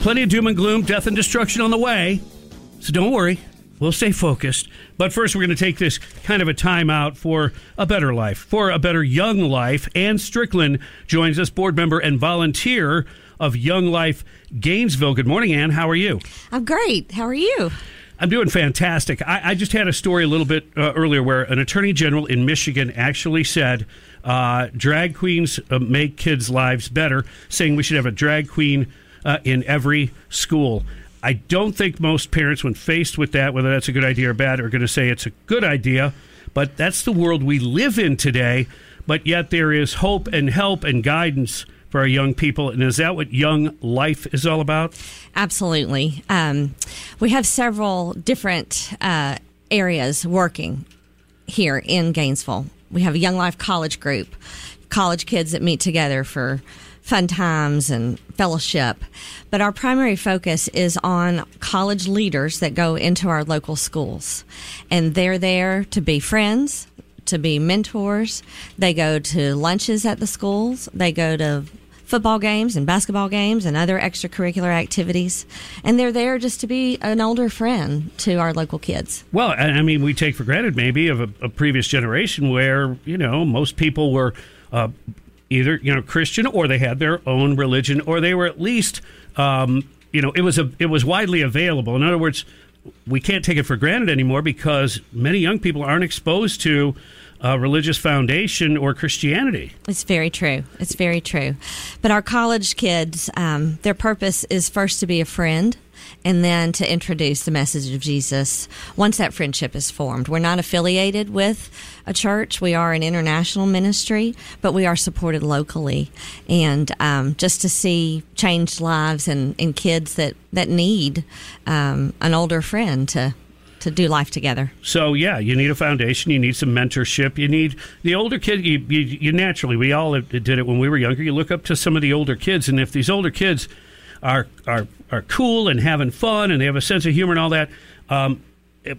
Plenty of doom and gloom, death and destruction on the way. So don't worry. We'll stay focused. But first, we're going to take this kind of a time out for a better life, for a better young life. Ann Strickland joins us, board member and volunteer of Young Life Gainesville. Good morning, Ann. How are you? I'm great. How are you? I'm doing fantastic. I, I just had a story a little bit uh, earlier where an attorney general in Michigan actually said uh, drag queens uh, make kids' lives better, saying we should have a drag queen uh, in every school. I don't think most parents, when faced with that, whether that's a good idea or bad, are going to say it's a good idea. But that's the world we live in today. But yet there is hope and help and guidance for our young people. And is that what Young Life is all about? Absolutely. Um, we have several different uh, areas working here in Gainesville. We have a Young Life College group, college kids that meet together for fun times and fellowship. But our primary focus is on college leaders that go into our local schools. And they're there to be friends, to be mentors. They go to lunches at the schools. They go to football games and basketball games and other extracurricular activities. And they're there just to be an older friend to our local kids. Well, I mean, we take for granted maybe of a, a previous generation where, you know, most people were uh, either you know Christian or they had their own religion or they were at least um, you know it was a it was widely available. In other words, we can't take it for granted anymore because many young people aren't exposed to uh, religious foundation or Christianity. It's very true. It's very true. But our college kids, um, their purpose is first to be a friend and then to introduce the message of Jesus once that friendship is formed. We're not affiliated with a church, we are an international ministry, but we are supported locally. And um, just to see changed lives and, and kids that, that need um, an older friend to to do life together. So yeah, you need a foundation. You need some mentorship. You need the older kid. You, you, you, naturally, we all did it when we were younger. You look up to some of the older kids, and if these older kids are are are cool and having fun and they have a sense of humor and all that. Um,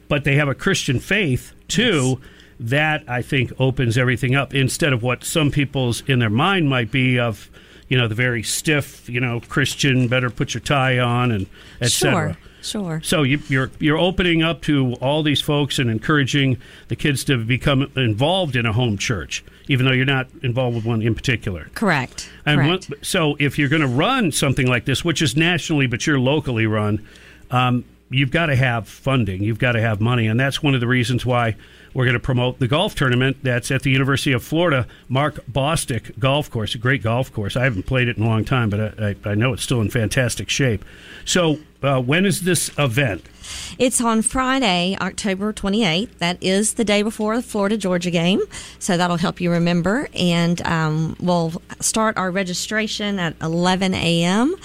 but they have a Christian faith too. Yes. That I think opens everything up instead of what some people's in their mind might be of, you know, the very stiff, you know, Christian, better put your tie on and etc. Sure. Sure. So you, you're you're opening up to all these folks and encouraging the kids to become involved in a home church, even though you're not involved with one in particular. Correct. And Correct. One, so if you're going to run something like this, which is nationally but you're locally run, um, you've got to have funding. You've got to have money, and that's one of the reasons why we're going to promote the golf tournament that's at the University of Florida Mark Bostick Golf Course, a great golf course. I haven't played it in a long time, but I, I, I know it's still in fantastic shape. So, uh, when is this event? It's on Friday, October 28th. That is the day before the Florida Georgia game. So that'll help you remember. And um, we'll start our registration at 11 a.m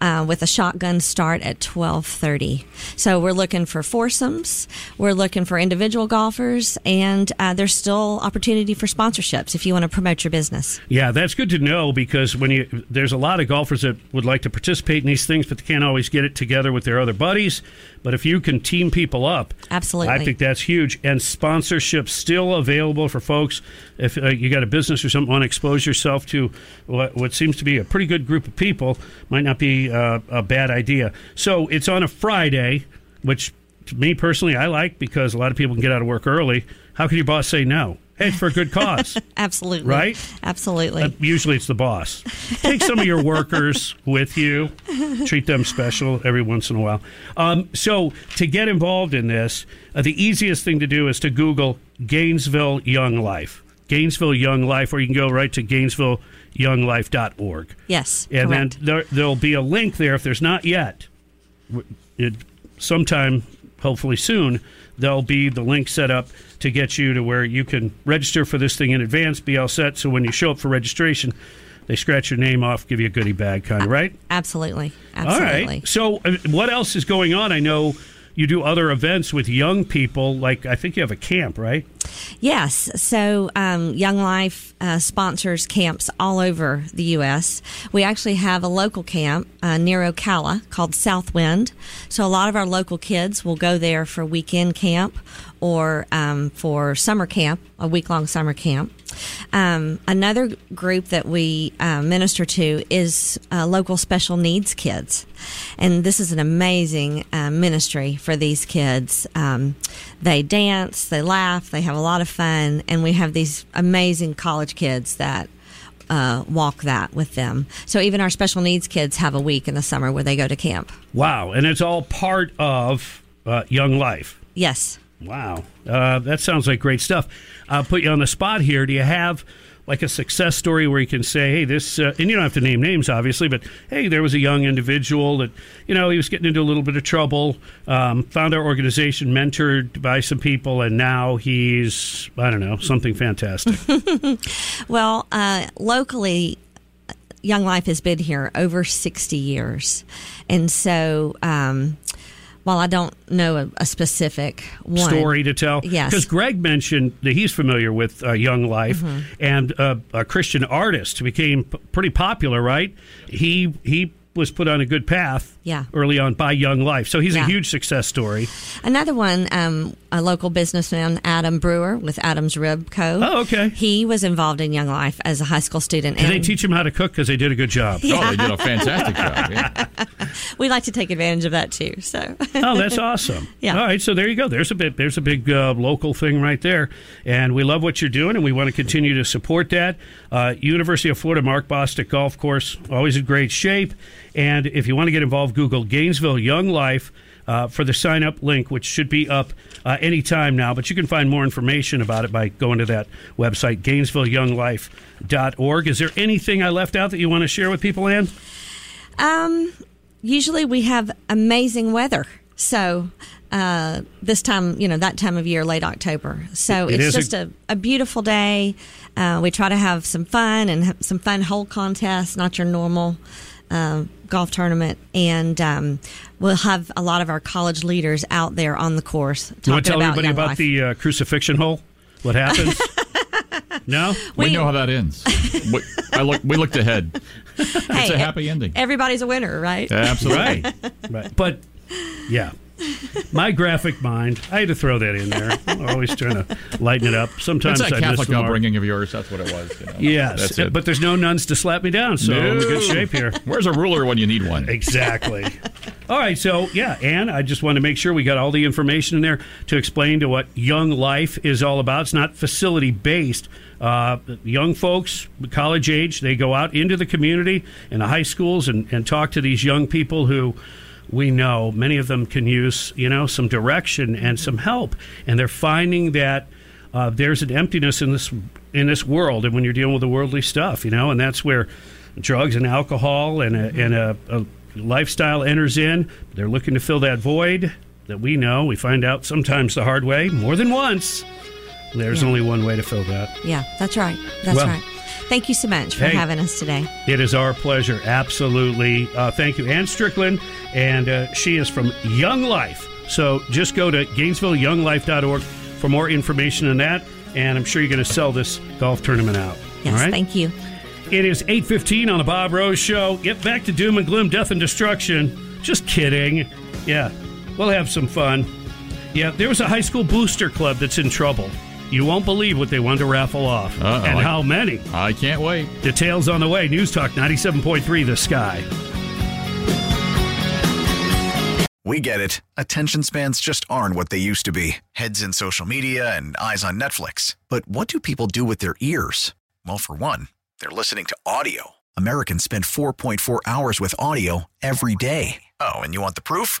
uh, with a shotgun start at 12:30. So we're looking for foursomes, we're looking for individual golfers, and uh, there's still opportunity for sponsorships if you want to promote your business. Yeah, that's good to know because when you there's a lot of golfers that would like to participate in these things, but they can't always get it together with their other buddies. But if you can team people up, absolutely, I think that's huge. And sponsorship still available for folks. If uh, you got a business or something, want to expose yourself to what, what seems to be a pretty good group of people, might not be uh, a bad idea. So it's on a Friday, which to me personally I like because a lot of people can get out of work early. How can your boss say no? Hey, it's for a good cause. Absolutely. Right? Absolutely. Uh, usually it's the boss. Take some of your workers with you, treat them special every once in a while. Um, so, to get involved in this, uh, the easiest thing to do is to Google Gainesville Young Life. Gainesville Young Life, or you can go right to GainesvilleYoungLife.org. Yes. And correct. then there, there'll be a link there if there's not yet. It, sometime, hopefully soon, there'll be the link set up to get you to where you can register for this thing in advance, be all set. So when you show up for registration, They scratch your name off, give you a goodie bag, kind of, right? Absolutely. Absolutely. right. So, uh, what else is going on? I know you do other events with young people. Like, I think you have a camp, right? Yes. So, um, Young Life uh, sponsors camps all over the U.S. We actually have a local camp uh, near Ocala called Southwind. So, a lot of our local kids will go there for weekend camp or um, for summer camp, a week long summer camp. Um, another group that we uh, minister to is uh, local special needs kids. And this is an amazing uh, ministry for these kids. Um, they dance, they laugh, they have a lot of fun, and we have these amazing college kids that uh, walk that with them. So even our special needs kids have a week in the summer where they go to camp. Wow. And it's all part of uh, Young Life. Yes. Wow. Uh, that sounds like great stuff. I'll put you on the spot here. Do you have like a success story where you can say, hey, this, uh, and you don't have to name names, obviously, but hey, there was a young individual that, you know, he was getting into a little bit of trouble, um, found our organization, mentored by some people, and now he's, I don't know, something fantastic. Well, uh, locally, Young Life has been here over 60 years. And so, um, while I don't know a, a specific one, story to tell. Yes. Because Greg mentioned that he's familiar with uh, Young Life Mm-hmm. and uh, a Christian artist became p- pretty popular, right? He he was put on a good path Yeah. early on by Young Life. So he's a huge success story. Another one, um, a local businessman, Adam Brewer with Adam's Rib Co. Oh, okay. He was involved in Young Life as a high school student. Did they teach him how to cook? Because they did a good job. Oh, they did a fantastic job. Yeah. we like to take advantage of that too. So, oh, that's awesome. Yeah. All right, so there you go. There's a bit. There's a big uh, local thing right there, and we love what you're doing, and we want to continue to support that. Uh, University of Florida Mark Bostick Golf Course, always in great shape. And if you want to get involved, Google Gainesville Young Life. Uh, for the sign up link, which should be up uh, anytime now, but you can find more information about it by going to that website, GainesvilleYoungLife.org. Is there anything I left out that you want to share with people, Ann? um, usually we have amazing weather. So, uh, this time, you know, that time of year, late October. So It it's just a, a beautiful day. Uh, we try to have some fun and have some fun hole contests, not your normal um, golf tournament. And um, we'll have a lot of our college leaders out there on the course talking You want to tell about everybody about Life. the uh, crucifixion hole? What happens? no? We We- know how that ends. we, I look, we looked ahead. Hey, a happy ending. Everybody's a winner, right? Absolutely. Right. right. But yeah. My graphic mind, I had to throw that in there. I'm always trying to lighten it up. Sometimes That's that I miss Catholic the mark. upbringing of yours. That's what it was. You know? Yes, That's uh, it. but there's no nuns to slap me down, so I'm in good shape here. Where's a ruler when you need one? Exactly. all right, so yeah, Ann, I just want to make sure we got all the information in there to explain to what Young Life is all about. It's not facility based. Uh, young folks, college age, they go out into the community and the high schools and, and talk to these young people who we know many of them can use, you know, some direction and some help, and they're finding that uh, there's an emptiness in this in this world, and when you're dealing with the worldly stuff, you know, and that's where drugs and alcohol and a, and a, a lifestyle enters in. They're looking to fill that void that we know. We find out sometimes the hard way, more than once. There's only one way to fill that. Yeah, that's right. That's Well- right. Thank you so much for Hey. having us today. It is our pleasure. Absolutely. Uh, thank you, Ann Strickland. And uh, she is from Young Life. So just go to GainesvilleYoungLife.org for more information on that. And I'm sure you're going to sell this golf tournament out. Yes, All right? thank you. It is 8.15 on the Bob Rose Show. Get back to doom and gloom, death and destruction. Just kidding. Yeah, we'll have some fun. Yeah, there was a high school booster club that's in trouble. You won't believe what they wanted to raffle off. Uh-oh. and how many. I can't wait. Details on the way. News Talk 97.3 The Sky. We get it. Attention spans just aren't what they used to be heads in social media and eyes on Netflix. But what do people do with their ears? Well, for one, they're listening to audio. Americans spend 4.4 hours with audio every day. Oh, and you want the proof?